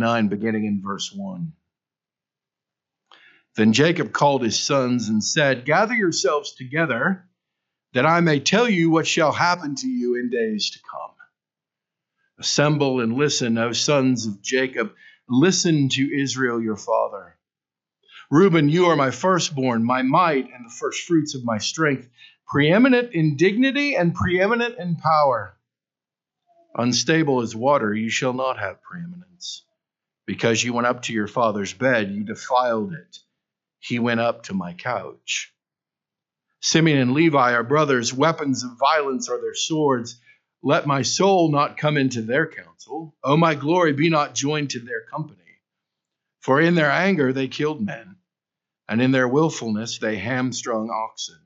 49, beginning in verse 1. Then Jacob called his sons and said, Gather yourselves together, that I may tell you what shall happen to you in days to come. Assemble and listen, O sons of Jacob. Listen to Israel your father. Reuben, you are my firstborn, my might, and the firstfruits of my strength, preeminent in dignity and preeminent in power. Unstable as water, you shall not have preeminence. Because you went up to your father's bed, you defiled it. He went up to my couch. Simeon and Levi are brothers. Weapons of violence are their swords. Let my soul not come into their counsel. O my glory, be not joined to their company. For in their anger they killed men, and in their wilfulness they hamstrung oxen.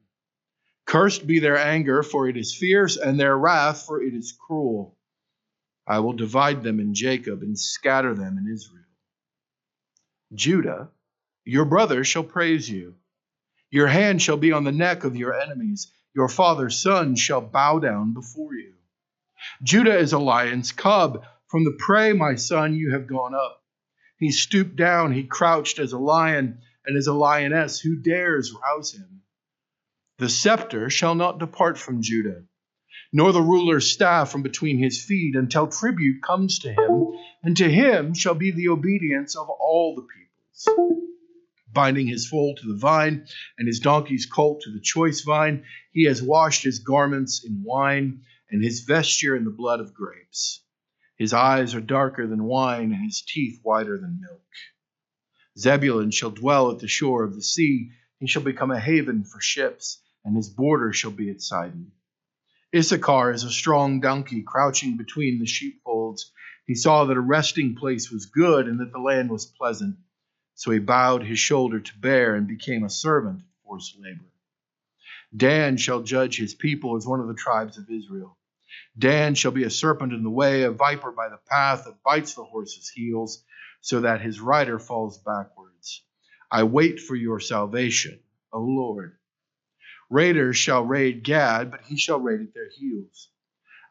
Cursed be their anger, for it is fierce, and their wrath, for it is cruel. I will divide them in Jacob and scatter them in Israel. Judah, your brother shall praise you. Your hand shall be on the neck of your enemies. Your father's son shall bow down before you. Judah is a lion's cub. From the prey, my son, you have gone up. He stooped down, he crouched as a lion, and as a lioness, who dares rouse him? The scepter shall not depart from Judah nor the ruler's staff from between his feet until tribute comes to him, and to him shall be the obedience of all the peoples. Binding his foal to the vine, and his donkey's colt to the choice vine, he has washed his garments in wine, and his vesture in the blood of grapes. His eyes are darker than wine, and his teeth whiter than milk. Zebulun shall dwell at the shore of the sea, he shall become a haven for ships, and his border shall be at Sidon. Issachar is a strong donkey crouching between the sheepfolds. He saw that a resting place was good and that the land was pleasant. So he bowed his shoulder to bear and became a servant of forced labor. Dan shall judge his people as one of the tribes of Israel. Dan shall be a serpent in the way, a viper by the path that bites the horse's heels, so that his rider falls backwards. I wait for your salvation, O Lord. Raiders shall raid Gad, but he shall raid at their heels.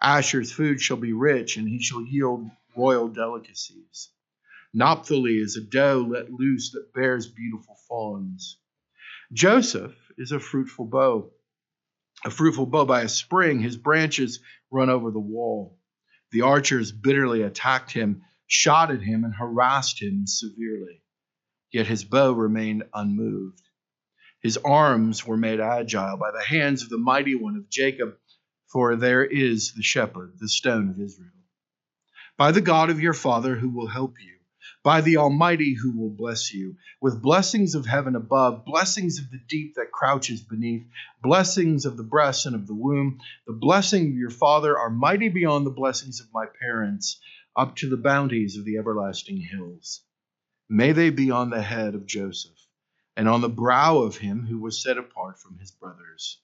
Asher's food shall be rich, and he shall yield royal delicacies. Naphtali is a doe let loose that bears beautiful fawns. Joseph is a fruitful bow. A fruitful bow by a spring, his branches run over the wall. The archers bitterly attacked him, shot at him, and harassed him severely. Yet his bow remained unmoved. His arms were made agile by the hands of the mighty one of Jacob, for there is the shepherd, the stone of Israel. By the God of your father who will help you, by the Almighty who will bless you, with blessings of heaven above, blessings of the deep that crouches beneath, blessings of the breast and of the womb. The blessing of your father are mighty beyond the blessings of my parents, up to the bounties of the everlasting hills. May they be on the head of Joseph and on the brow of him who was set apart from his brothers.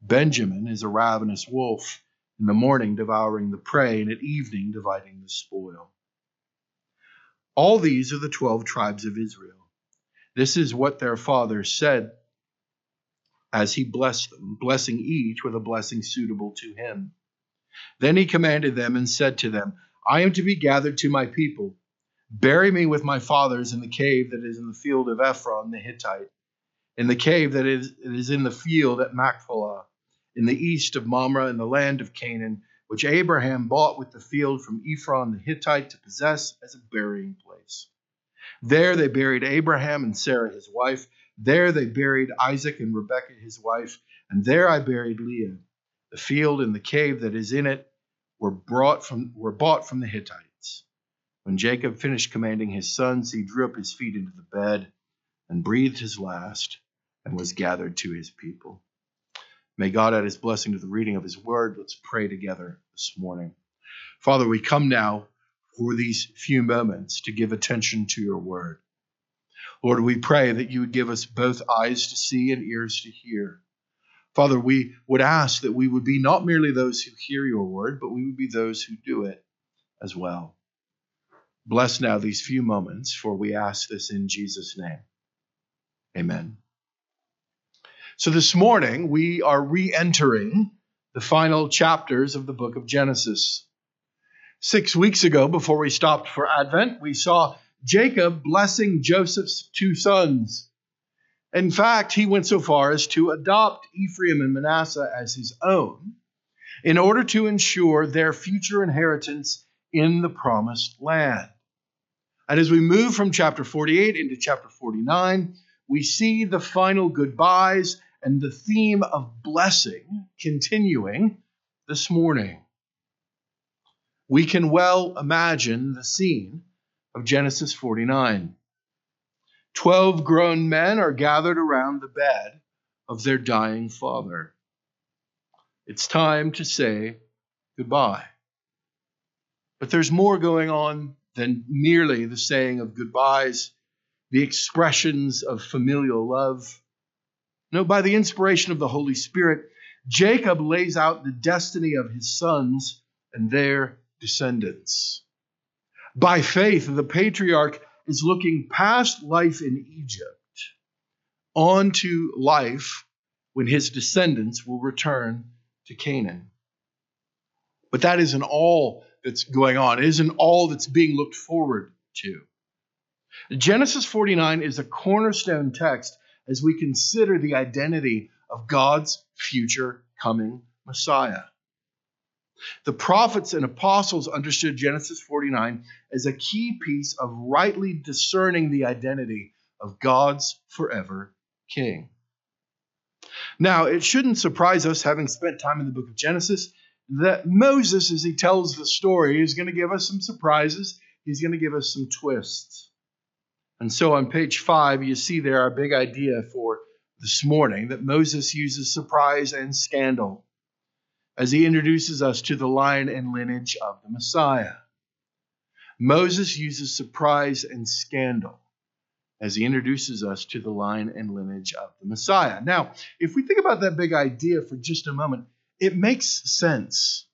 Benjamin is a ravenous wolf, in the morning devouring the prey, and at evening dividing the spoil. All these are the twelve tribes of Israel. This is what their father said as he blessed them, blessing each with a blessing suitable to him. Then he commanded them and said to them, I am to be gathered to my people Bury me with my fathers in the cave that is in the field of Ephron the Hittite, in the cave that is, is in the field at Machpelah, in the east of Mamre in the land of Canaan, which Abraham bought with the field from Ephron the Hittite to possess as a burying place. There they buried Abraham and Sarah his wife. There they buried Isaac and Rebekah his wife. And there I buried Leah. The field and the cave that is in it were brought from were bought from the Hittites. When Jacob finished commanding his sons, he drew up his feet into the bed and breathed his last and was gathered to his people. May God add his blessing to the reading of his word. Let's pray together this morning. Father, we come now for these few moments to give attention to your word. Lord, we pray that you would give us both eyes to see and ears to hear. Father, we would ask that we would be not merely those who hear your word, but we would be those who do it as well. Bless now these few moments, for we ask this in Jesus' name. Amen. So this morning, we are re entering the final chapters of the book of Genesis. Six weeks ago, before we stopped for Advent, we saw Jacob blessing Joseph's two sons. In fact, he went so far as to adopt Ephraim and Manasseh as his own in order to ensure their future inheritance in the promised land. And as we move from chapter 48 into chapter 49, we see the final goodbyes and the theme of blessing continuing this morning. We can well imagine the scene of Genesis 49. Twelve grown men are gathered around the bed of their dying father. It's time to say goodbye. But there's more going on than merely the saying of goodbyes, the expressions of familial love. No, by the inspiration of the Holy Spirit, Jacob lays out the destiny of his sons and their descendants. By faith, the patriarch is looking past life in Egypt onto life when his descendants will return to Canaan. But that isn't all that's going on, it isn't all that's being looked forward to. Genesis 49 is a cornerstone text as we consider the identity of God's future coming Messiah. The prophets and apostles understood Genesis 49 as a key piece of rightly discerning the identity of God's forever king. Now, it shouldn't surprise us, having spent time in the book of Genesis, that Moses, as he tells the story, is going to give us some surprises. He's going to give us some twists. And so on page five, you see there our big idea for this morning that Moses uses surprise and scandal as he introduces us to the line and lineage of the Messiah. Moses uses surprise and scandal as he introduces us to the line and lineage of the Messiah. Now, if we think about that big idea for just a moment, it makes sense.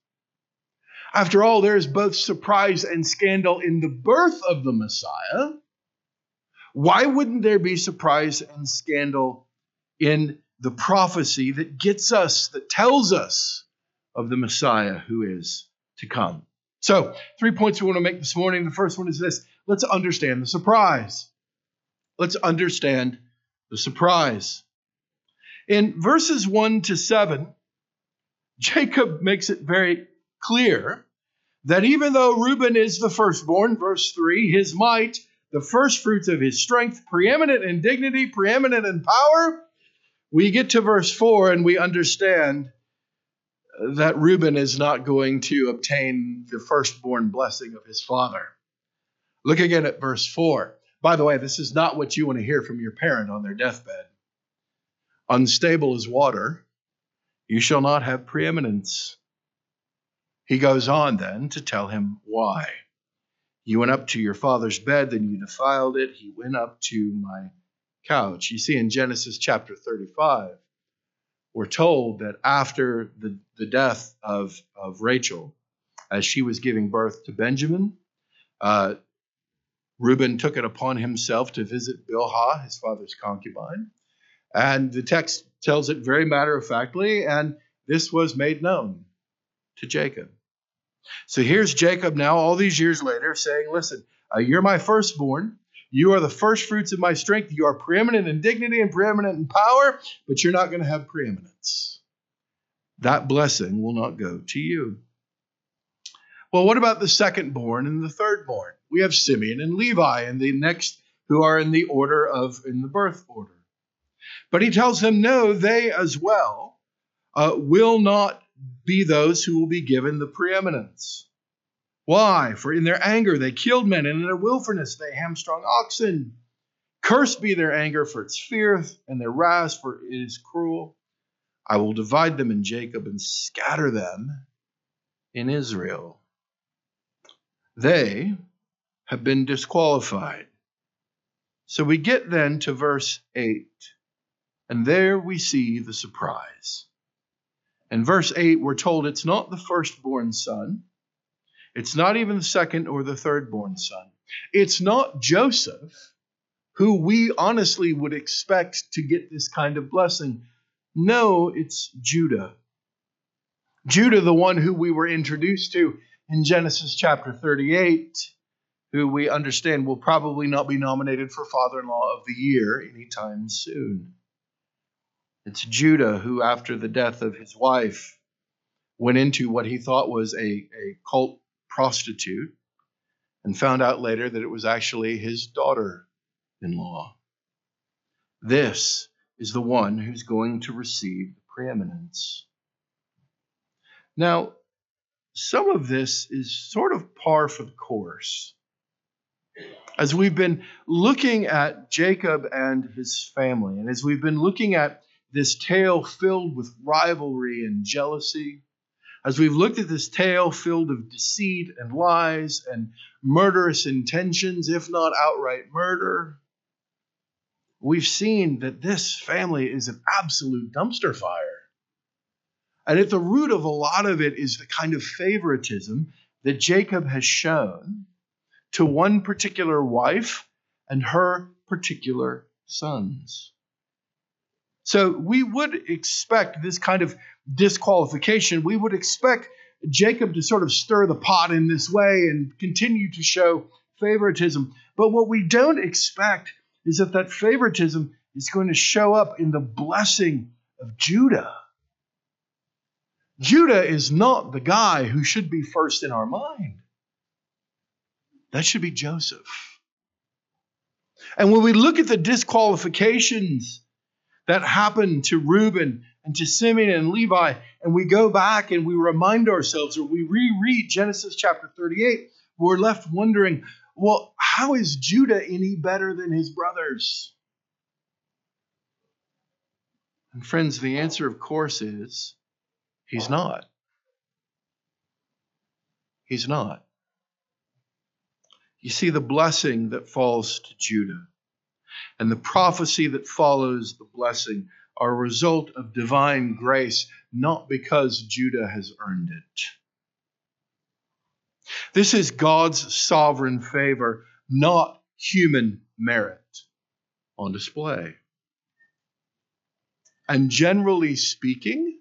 After all, there is both surprise and scandal in the birth of the Messiah. Why wouldn't there be surprise and scandal in the prophecy that gets us, that tells us of the Messiah who is to come. So, three points we want to make this morning. The first one is this let's understand the surprise. Let's understand the surprise. In verses 1 to 7, Jacob makes it very clear that even though Reuben is the firstborn, verse 3, his might, the first fruits of his strength, preeminent in dignity, preeminent in power, we get to verse 4 and we understand that Reuben is not going to obtain the firstborn blessing of his father. Look again at verse 4. By the way, this is not what you want to hear from your parent on their deathbed. Unstable as water, you shall not have preeminence. He goes on then to tell him why. You went up to your father's bed, then you defiled it. He went up to my couch. You see in Genesis chapter 35, we're told that after the, the death of, of Rachel, as she was giving birth to Benjamin, uh, Reuben took it upon himself to visit Bilhah, his father's concubine. And the text tells it very matter of factly, and this was made known to Jacob. So here's Jacob now, all these years later, saying, Listen, uh, you're my firstborn. You are the first fruits of my strength. You are preeminent in dignity and preeminent in power, but you're not going to have preeminence. That blessing will not go to you. Well, what about the second born and the third born? We have Simeon and Levi, and the next who are in the order of in the birth order. But he tells them, no, they as well uh, will not be those who will be given the preeminence. Why? For in their anger they killed men, and in their wilfulness they hamstrung oxen. Cursed be their anger, for its fierce, and their wrath, for it is cruel. I will divide them in Jacob and scatter them in Israel. They have been disqualified. So we get then to verse 8, and there we see the surprise. In verse 8, we're told it's not the firstborn son it's not even the second or the third born son. It's not Joseph, who we honestly would expect to get this kind of blessing. No, it's Judah. Judah, the one who we were introduced to in Genesis chapter 38, who we understand will probably not be nominated for father in law of the year anytime soon. It's Judah who, after the death of his wife, went into what he thought was a, a cult prostitute and found out later that it was actually his daughter in law. This is the one who's going to receive the preeminence. Now, some of this is sort of par for the course. As we've been looking at Jacob and his family, and as we've been looking at this tale filled with rivalry and jealousy, as we've looked at this tale filled of deceit and lies and murderous intentions, if not outright murder, we've seen that this family is an absolute dumpster fire. And at the root of a lot of it is the kind of favoritism that Jacob has shown to one particular wife and her particular sons. So we would expect this kind of disqualification. We would expect Jacob to sort of stir the pot in this way and continue to show favoritism. But what we don't expect is that that favoritism is going to show up in the blessing of Judah. Judah is not the guy who should be first in our mind. That should be Joseph. And when we look at the disqualifications that happened to Reuben and to Simeon and Levi, and we go back and we remind ourselves or we reread Genesis chapter 38, we're left wondering, well, how is Judah any better than his brothers? And friends, the answer, of course, is he's not. He's not. You see, the blessing that falls to Judah and the prophecy that follows the blessing are a result of divine grace, not because Judah has earned it. This is God's sovereign favor, not human merit on display. And generally speaking,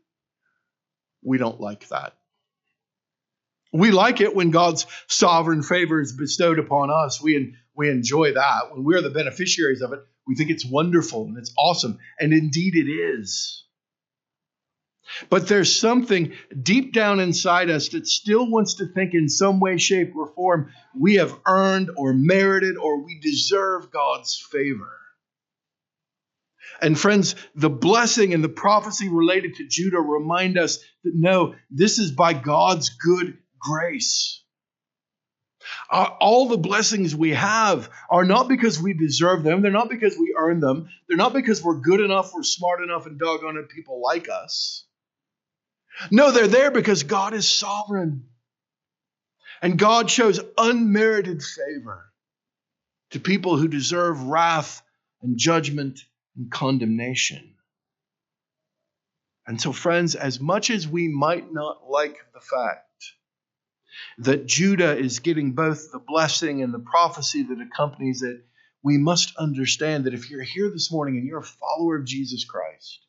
we don't like that. We like it when God's sovereign favor is bestowed upon us. We, we enjoy that. When we're the beneficiaries of it, we think it's wonderful and it's awesome. And indeed it is. But there's something deep down inside us that still wants to think in some way, shape, or form we have earned or merited or we deserve God's favor. And friends, the blessing and the prophecy related to Judah remind us that no, this is by God's good grace. Uh, all the blessings we have are not because we deserve them. They're not because we earn them. They're not because we're good enough, we're smart enough, and doggone it, people like us. No, they're there because God is sovereign. And God shows unmerited favor to people who deserve wrath and judgment and condemnation. And so, friends, as much as we might not like the fact that Judah is getting both the blessing and the prophecy that accompanies it, we must understand that if you're here this morning and you're a follower of Jesus Christ,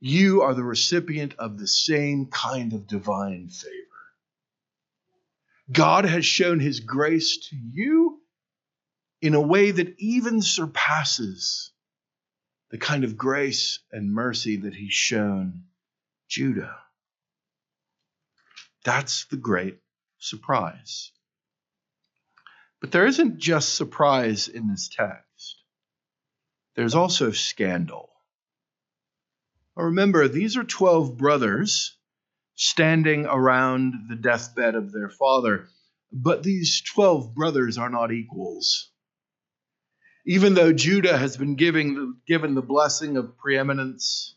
you are the recipient of the same kind of divine favor. God has shown his grace to you in a way that even surpasses the kind of grace and mercy that he's shown Judah. That's the great surprise. But there isn't just surprise in this text, there's also scandal. Remember, these are 12 brothers standing around the deathbed of their father, but these 12 brothers are not equals. Even though Judah has been giving, given the blessing of preeminence,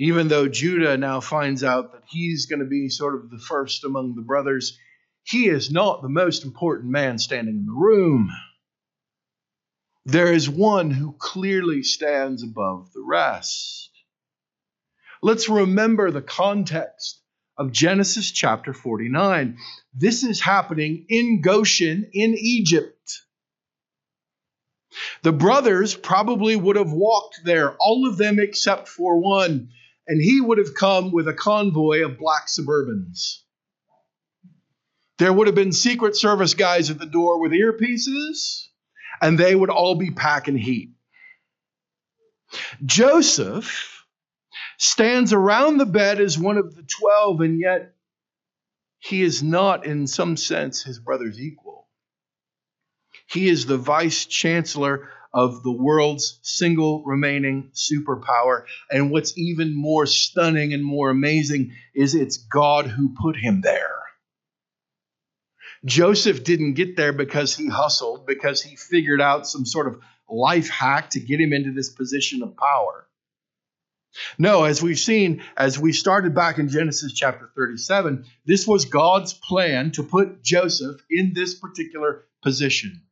even though Judah now finds out that he's going to be sort of the first among the brothers, he is not the most important man standing in the room. There is one who clearly stands above the rest. Let's remember the context of Genesis chapter 49. This is happening in Goshen in Egypt. The brothers probably would have walked there, all of them except for one and he would have come with a convoy of black Suburbans. There would have been Secret Service guys at the door with earpieces, and they would all be packing heat. Joseph stands around the bed as one of the twelve, and yet he is not, in some sense, his brother's equal. He is the vice chancellor of the world's single remaining superpower. And what's even more stunning and more amazing is it's God who put him there. Joseph didn't get there because he hustled, because he figured out some sort of life hack to get him into this position of power. No, as we've seen, as we started back in Genesis chapter 37, this was God's plan to put Joseph in this particular position.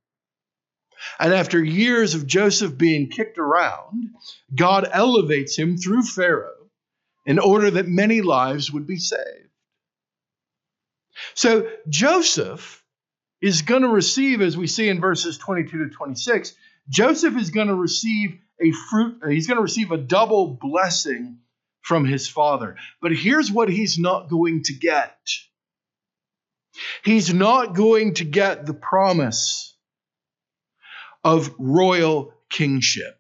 And after years of Joseph being kicked around, God elevates him through Pharaoh in order that many lives would be saved. So Joseph is going to receive, as we see in verses 22 to 26, Joseph is going to receive a fruit, he's going to receive a double blessing from his father. But here's what he's not going to get he's not going to get the promise of royal kingship.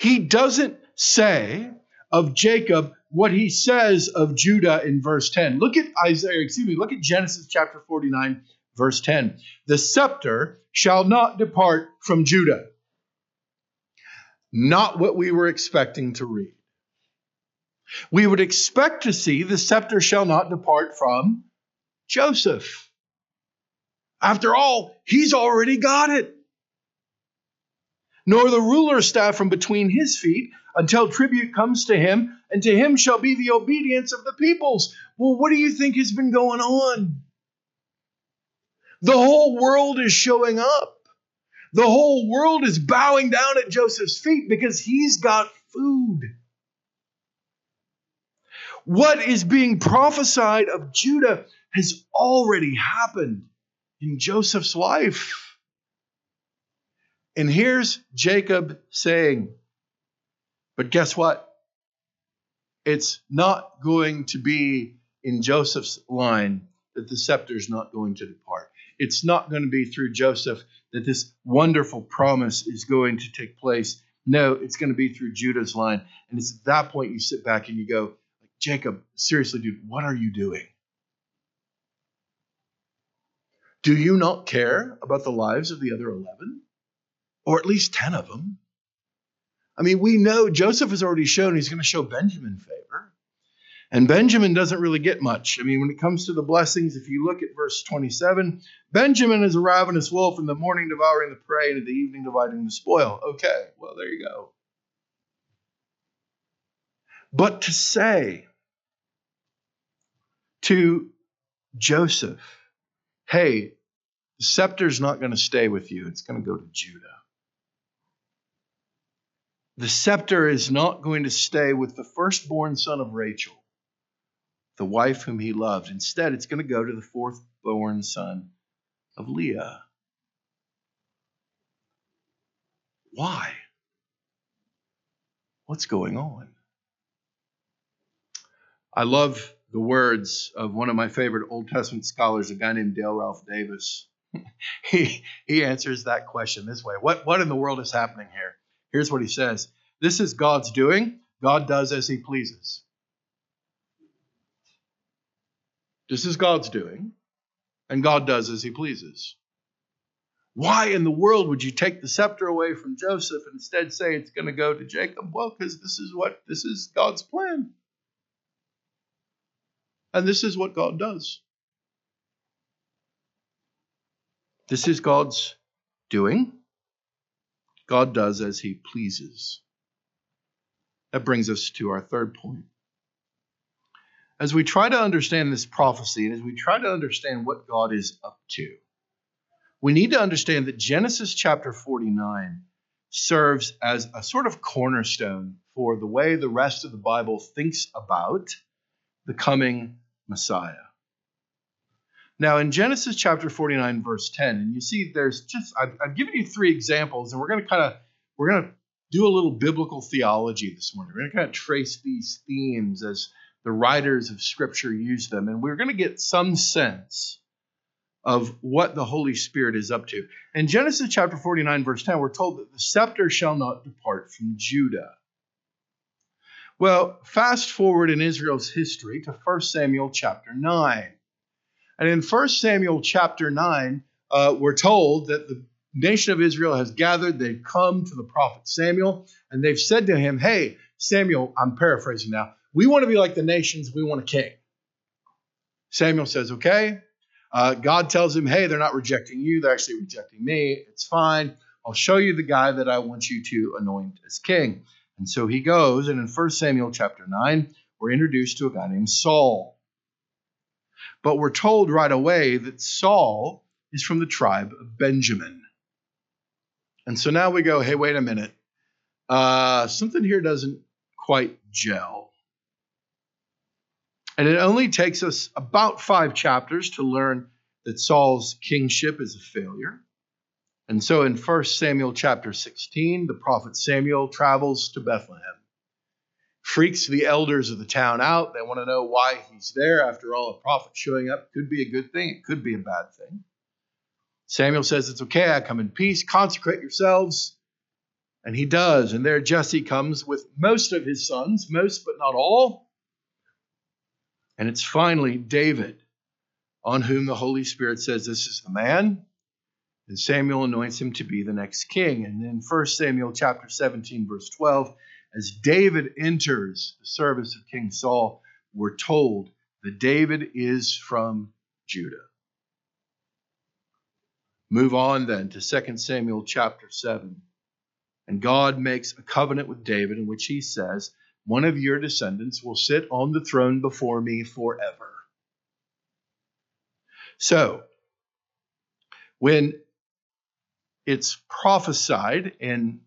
He doesn't say of Jacob what he says of Judah in verse 10. Look at Isaiah, excuse me, look at Genesis chapter 49, verse 10. The scepter shall not depart from Judah. Not what we were expecting to read. We would expect to see the scepter shall not depart from Joseph. After all, he's already got it. Nor the ruler's staff from between his feet until tribute comes to him, and to him shall be the obedience of the peoples. Well, what do you think has been going on? The whole world is showing up. The whole world is bowing down at Joseph's feet because he's got food. What is being prophesied of Judah has already happened in Joseph's life. And here's Jacob saying, but guess what? It's not going to be in Joseph's line that the scepter is not going to depart. It's not going to be through Joseph that this wonderful promise is going to take place. No, it's going to be through Judah's line. And it's at that point you sit back and you go, Jacob, seriously, dude, what are you doing? Do you not care about the lives of the other 11? Or at least 10 of them? I mean, we know Joseph has already shown he's going to show Benjamin favor. And Benjamin doesn't really get much. I mean, when it comes to the blessings, if you look at verse 27, Benjamin is a ravenous wolf in the morning devouring the prey and in the evening dividing the spoil. Okay, well, there you go. But to say to Joseph, hey, the scepter's not going to stay with you, it's going to go to Judah. The scepter is not going to stay with the firstborn son of Rachel, the wife whom he loved. Instead, it's going to go to the fourthborn son of Leah. Why? What's going on? I love the words of one of my favorite Old Testament scholars, a guy named Dale Ralph Davis. he, he answers that question this way what, what in the world is happening here? Here's what he says This is God's doing. God does as he pleases. This is God's doing, and God does as he pleases. Why in the world would you take the scepter away from Joseph and instead say it's going to go to Jacob? Well, because this is what this is God's plan. And this is what God does. This is God's doing. God does as he pleases. That brings us to our third point. As we try to understand this prophecy and as we try to understand what God is up to, we need to understand that Genesis chapter 49 serves as a sort of cornerstone for the way the rest of the Bible thinks about the coming Messiah. Now, in Genesis chapter 49, verse 10, and you see there's just, I've, I've given you three examples, and we're going to kind of, we're going to do a little biblical theology this morning. We're going to kind of trace these themes as the writers of Scripture use them. And we're going to get some sense of what the Holy Spirit is up to. In Genesis chapter 49, verse 10, we're told that the scepter shall not depart from Judah. Well, fast forward in Israel's history to 1 Samuel chapter 9. And in 1 Samuel chapter 9, uh, we're told that the nation of Israel has gathered. They've come to the prophet Samuel, and they've said to him, Hey, Samuel, I'm paraphrasing now, we want to be like the nations, we want a king. Samuel says, Okay. Uh, God tells him, Hey, they're not rejecting you, they're actually rejecting me. It's fine. I'll show you the guy that I want you to anoint as king. And so he goes, and in 1 Samuel chapter 9, we're introduced to a guy named Saul. But we're told right away that Saul is from the tribe of Benjamin. And so now we go, hey, wait a minute. Uh, something here doesn't quite gel. And it only takes us about five chapters to learn that Saul's kingship is a failure. And so in 1 Samuel chapter 16, the prophet Samuel travels to Bethlehem, freaks the elders of the town out. They want to know why he's there. After all, a prophet showing up could be a good thing, it could be a bad thing. Samuel says, It's okay, I come in peace, consecrate yourselves. And he does. And there Jesse comes with most of his sons, most but not all. And it's finally David on whom the Holy Spirit says, This is the man. And Samuel anoints him to be the next king. And in 1 Samuel chapter 17, verse 12, as David enters the service of King Saul, we're told that David is from Judah. Move on then to 2 Samuel chapter 7. And God makes a covenant with David in which he says, One of your descendants will sit on the throne before me forever. So, when it's prophesied in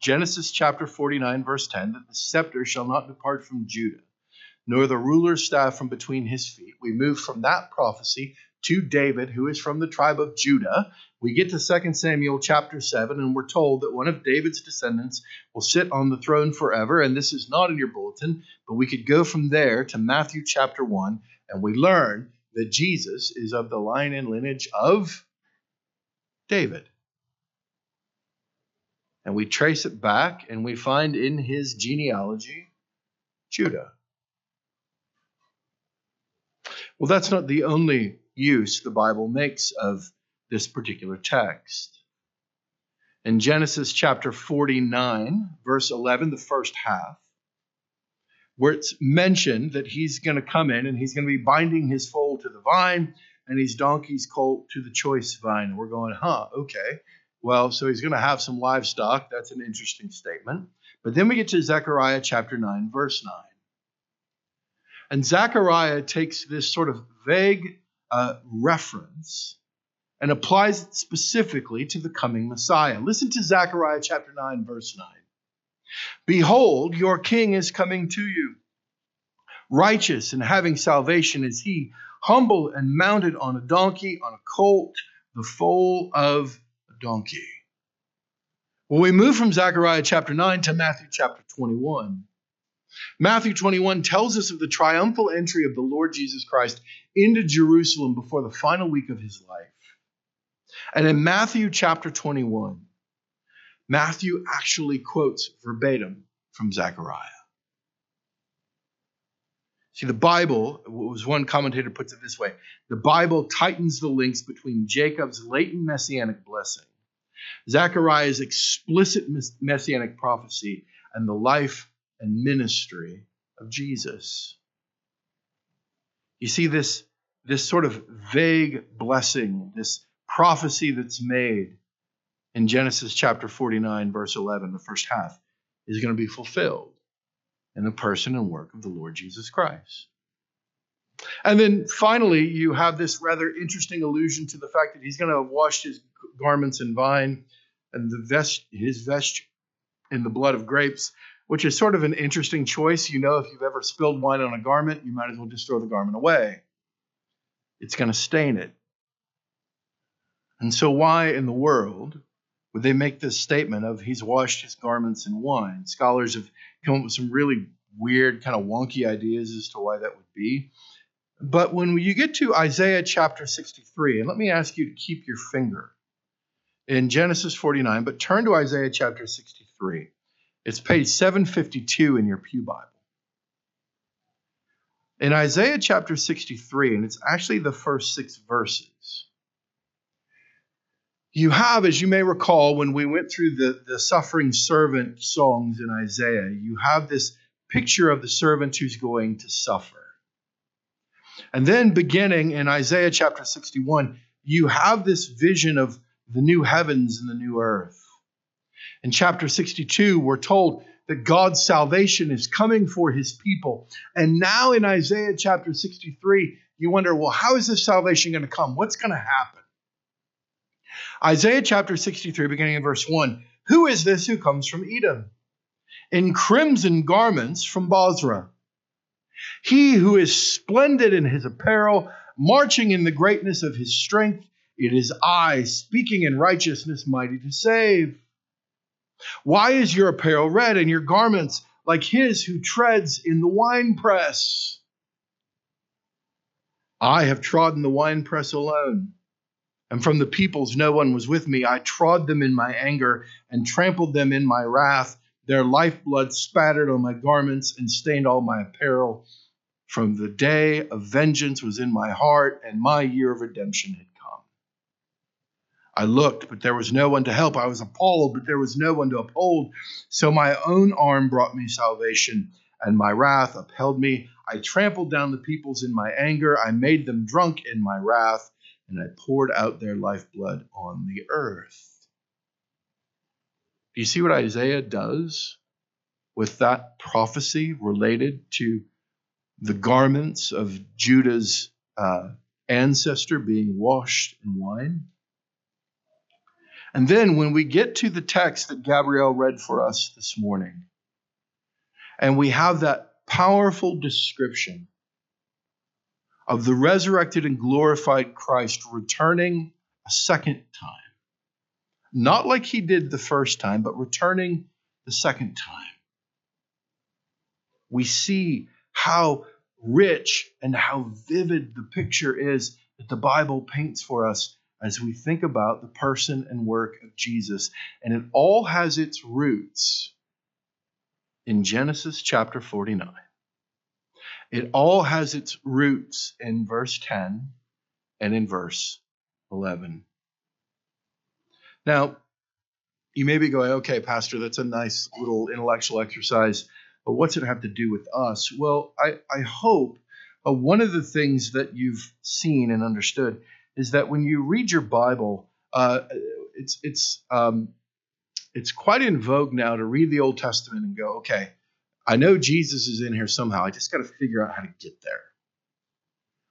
Genesis chapter 49, verse 10, that the scepter shall not depart from Judah, nor the ruler's staff from between his feet. We move from that prophecy to David, who is from the tribe of Judah. We get to 2 Samuel chapter 7, and we're told that one of David's descendants will sit on the throne forever. And this is not in your bulletin, but we could go from there to Matthew chapter 1, and we learn that Jesus is of the line and lineage of David. And we trace it back and we find in his genealogy Judah. Well, that's not the only use the Bible makes of this particular text. In Genesis chapter 49, verse 11, the first half, where it's mentioned that he's going to come in and he's going to be binding his foal to the vine and his donkey's colt to the choice vine. We're going, huh, okay. Well, so he's going to have some livestock. That's an interesting statement. But then we get to Zechariah chapter 9, verse 9. And Zechariah takes this sort of vague uh, reference and applies it specifically to the coming Messiah. Listen to Zechariah chapter 9, verse 9. Behold, your king is coming to you. Righteous and having salvation is he, humble and mounted on a donkey, on a colt, the foal of donkey. Well, we move from Zechariah chapter 9 to Matthew chapter 21. Matthew 21 tells us of the triumphal entry of the Lord Jesus Christ into Jerusalem before the final week of his life. And in Matthew chapter 21, Matthew actually quotes verbatim from Zechariah. See, the Bible, was one commentator puts it this way the Bible tightens the links between Jacob's latent messianic blessing, Zechariah's explicit messianic prophecy, and the life and ministry of Jesus. You see, this, this sort of vague blessing, this prophecy that's made in Genesis chapter 49, verse 11, the first half, is going to be fulfilled in the person and work of the Lord Jesus Christ. And then finally, you have this rather interesting allusion to the fact that he's going to have washed his garments in vine and the vest, his vest in the blood of grapes, which is sort of an interesting choice. You know, if you've ever spilled wine on a garment, you might as well just throw the garment away. It's going to stain it. And so, why in the world would they make this statement of he's washed his garments in wine? Scholars have come up with some really weird, kind of wonky ideas as to why that would be. But when you get to Isaiah chapter 63, and let me ask you to keep your finger in Genesis 49, but turn to Isaiah chapter 63. It's page 752 in your Pew Bible. In Isaiah chapter 63, and it's actually the first six verses, you have, as you may recall, when we went through the, the suffering servant songs in Isaiah, you have this picture of the servant who's going to suffer. And then beginning in Isaiah chapter 61, you have this vision of the new heavens and the new earth. In chapter 62, we're told that God's salvation is coming for his people. And now in Isaiah chapter 63, you wonder, well, how is this salvation going to come? What's going to happen? Isaiah chapter 63, beginning in verse 1 Who is this who comes from Edom? In crimson garments from Bozrah. He who is splendid in his apparel, marching in the greatness of his strength, it is I, speaking in righteousness, mighty to save. Why is your apparel red and your garments like his who treads in the winepress? I have trodden the winepress alone, and from the peoples no one was with me. I trod them in my anger and trampled them in my wrath. Their lifeblood spattered on my garments and stained all my apparel. From the day of vengeance was in my heart, and my year of redemption had come. I looked, but there was no one to help. I was appalled, but there was no one to uphold. So my own arm brought me salvation, and my wrath upheld me. I trampled down the peoples in my anger. I made them drunk in my wrath, and I poured out their lifeblood on the earth. Do you see what Isaiah does with that prophecy related to the garments of Judah's uh, ancestor being washed in wine? And then when we get to the text that Gabrielle read for us this morning, and we have that powerful description of the resurrected and glorified Christ returning a second time not like he did the first time, but returning the second time. We see how rich and how vivid the picture is that the Bible paints for us as we think about the person and work of Jesus. And it all has its roots in Genesis chapter 49. It all has its roots in verse 10 and in verse 11. Now, you may be going, okay, Pastor, that's a nice little intellectual exercise, but what's it have to do with us? Well, I, I hope uh, one of the things that you've seen and understood is that when you read your Bible, uh, it's it's um, it's quite in vogue now to read the Old Testament and go, okay, I know Jesus is in here somehow. I just got to figure out how to get there.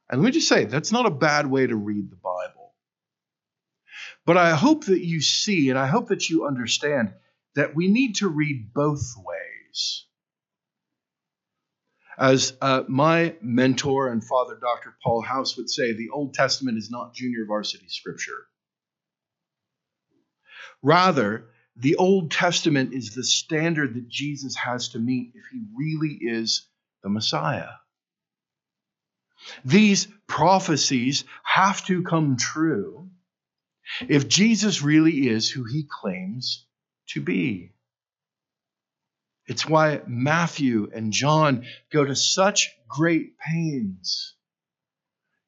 And let me just say, that's not a bad way to read the Bible. But I hope that you see and I hope that you understand that we need to read both ways. As uh, my mentor and father, Dr. Paul House, would say, the Old Testament is not junior varsity scripture. Rather, the Old Testament is the standard that Jesus has to meet if he really is the Messiah. These prophecies have to come true if Jesus really is who he claims to be. It's why Matthew and John go to such great pains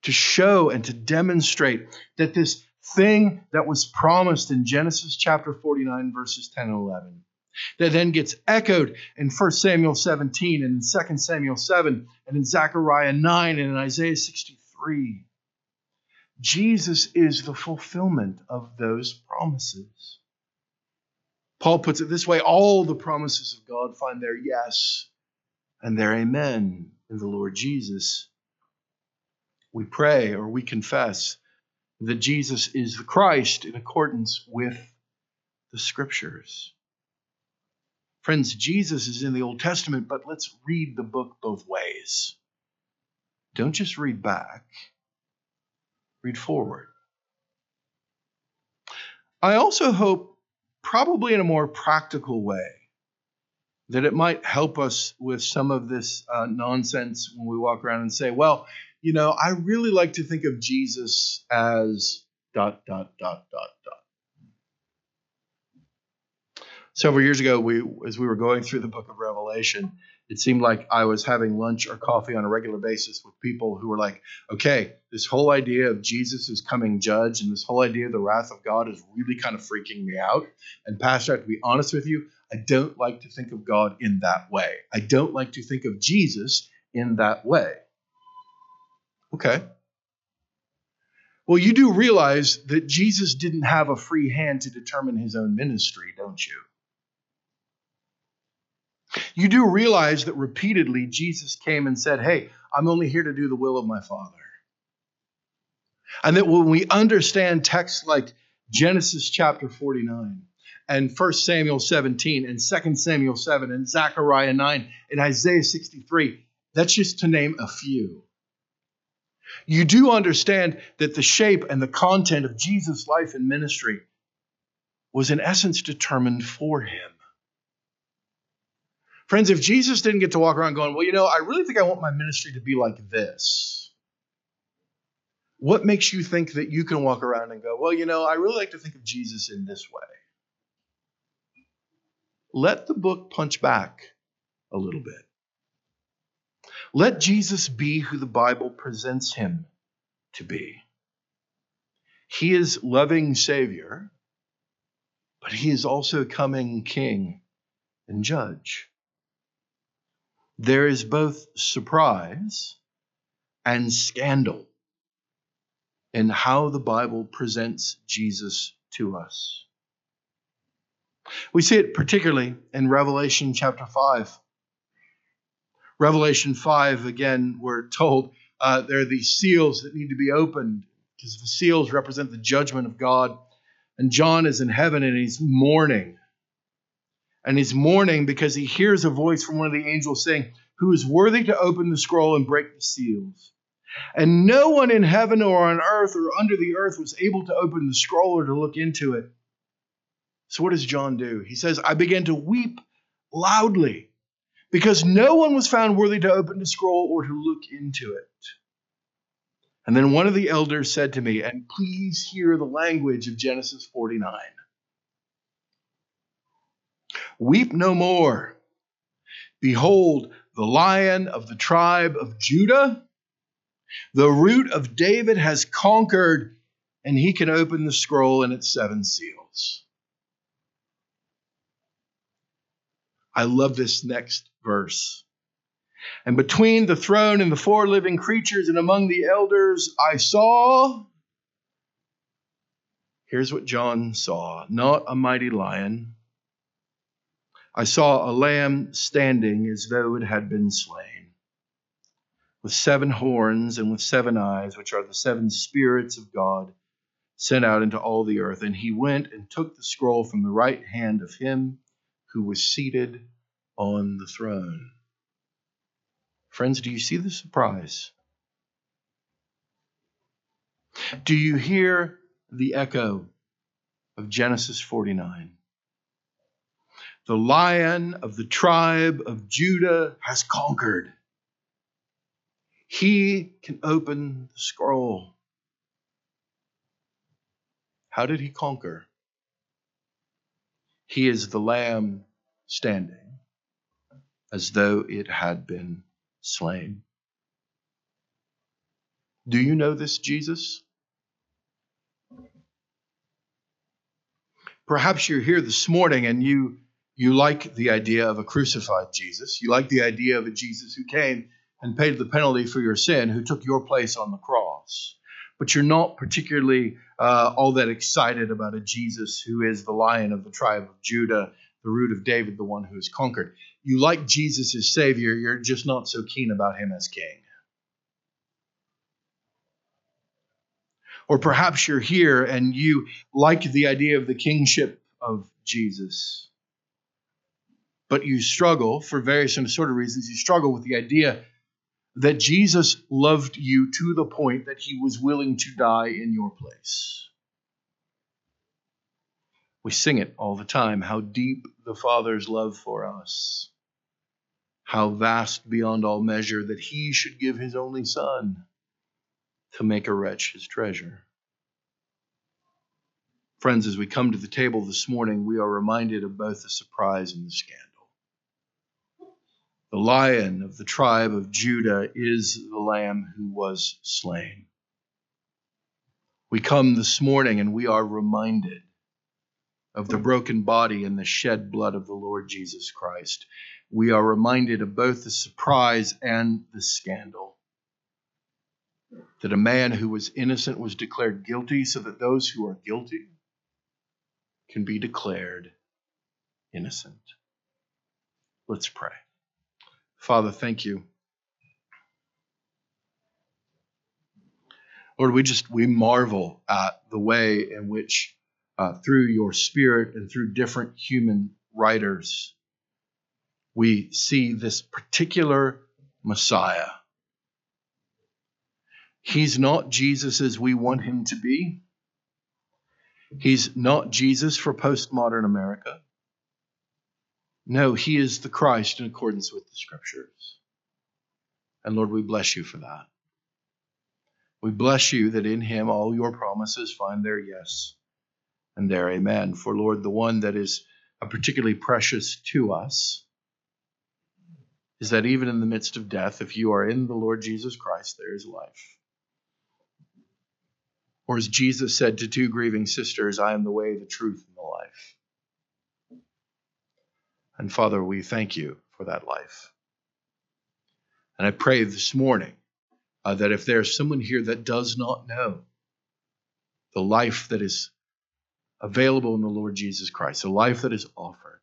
to show and to demonstrate that this thing that was promised in Genesis chapter 49, verses 10 and 11, that then gets echoed in 1 Samuel 17 and in 2 Samuel 7 and in Zechariah 9 and in Isaiah 63 Jesus is the fulfillment of those promises. Paul puts it this way all the promises of God find their yes and their amen in the Lord Jesus. We pray or we confess that Jesus is the Christ in accordance with the scriptures. Friends, Jesus is in the Old Testament, but let's read the book both ways. Don't just read back read forward. I also hope, probably in a more practical way, that it might help us with some of this uh, nonsense when we walk around and say, well, you know, I really like to think of Jesus as dot, dot, dot, dot, dot. Several years ago, we, as we were going through the book of Revelation, it seemed like I was having lunch or coffee on a regular basis with people who were like, okay, this whole idea of Jesus is coming judge and this whole idea of the wrath of God is really kind of freaking me out. And, Pastor, I have to be honest with you, I don't like to think of God in that way. I don't like to think of Jesus in that way. Okay. Well, you do realize that Jesus didn't have a free hand to determine his own ministry, don't you? You do realize that repeatedly Jesus came and said, Hey, I'm only here to do the will of my Father. And that when we understand texts like Genesis chapter 49 and 1 Samuel 17 and 2 Samuel 7 and Zechariah 9 and Isaiah 63, that's just to name a few. You do understand that the shape and the content of Jesus' life and ministry was in essence determined for him. Friends, if Jesus didn't get to walk around going, well, you know, I really think I want my ministry to be like this, what makes you think that you can walk around and go, well, you know, I really like to think of Jesus in this way? Let the book punch back a little bit. Let Jesus be who the Bible presents him to be. He is loving Savior, but he is also coming King and Judge there is both surprise and scandal in how the Bible presents Jesus to us. We see it particularly in Revelation chapter 5. Revelation 5, again, we're told uh, there are these seals that need to be opened because the seals represent the judgment of God. And John is in heaven and he's mourning and he's mourning because he hears a voice from one of the angels saying, Who is worthy to open the scroll and break the seals? And no one in heaven or on earth or under the earth was able to open the scroll or to look into it. So, what does John do? He says, I began to weep loudly because no one was found worthy to open the scroll or to look into it. And then one of the elders said to me, And please hear the language of Genesis 49. Weep no more. Behold, the lion of the tribe of Judah, the root of David, has conquered, and he can open the scroll and its seven seals. I love this next verse. And between the throne and the four living creatures and among the elders, I saw. Here's what John saw not a mighty lion I saw a lamb standing as though it had been slain, with seven horns and with seven eyes, which are the seven spirits of God sent out into all the earth. And he went and took the scroll from the right hand of him who was seated on the throne. Friends, do you see the surprise? Do you hear the echo of Genesis 49? the lion of the tribe of Judah has conquered. He can open the scroll. How did he conquer? He is the lamb standing as though it had been slain. Do you know this Jesus? Perhaps you're here this morning and you you like the idea of a crucified Jesus. You like the idea of a Jesus who came and paid the penalty for your sin, who took your place on the cross. But you're not particularly uh, all that excited about a Jesus who is the lion of the tribe of Judah, the root of David, the one who has conquered. You like Jesus as Savior, you're just not so keen about him as King. Or perhaps you're here and you like the idea of the kingship of Jesus but you struggle for various sort of reasons. You struggle with the idea that Jesus loved you to the point that he was willing to die in your place. We sing it all the time how deep the Father's love for us. How vast beyond all measure that he should give his only Son to make a wretch his treasure. Friends, as we come to the table this morning, we are reminded of both the surprise and the scandal. The lion of the tribe of Judah is the lamb who was slain. We come this morning and we are reminded of the broken body and the shed blood of the Lord Jesus Christ we are reminded of both the surprise and the scandal. That a man who was innocent was declared guilty so that those who are guilty can be declared innocent. Let's pray. Father, thank you. Lord, we just we marvel at the way in which uh, through your spirit and through different human writers we see this particular Messiah. He's not Jesus as we want him to be. He's not Jesus for postmodern America. No, he is the Christ in accordance with the scriptures. And Lord, we bless you for that. We bless you that in him all your promises find their yes and their amen. For Lord, the one that is particularly precious to us is that even in the midst of death, if you are in the Lord Jesus Christ, there is life. Or as Jesus said to two grieving sisters, I am the way, the truth, and the life. And Father, we thank you for that life. And I pray this morning uh, that if there's someone here that does not know the life that is available in the Lord Jesus Christ, the life that is offered,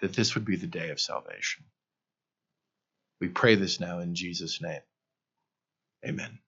that this would be the day of salvation. We pray this now in Jesus' name. Amen.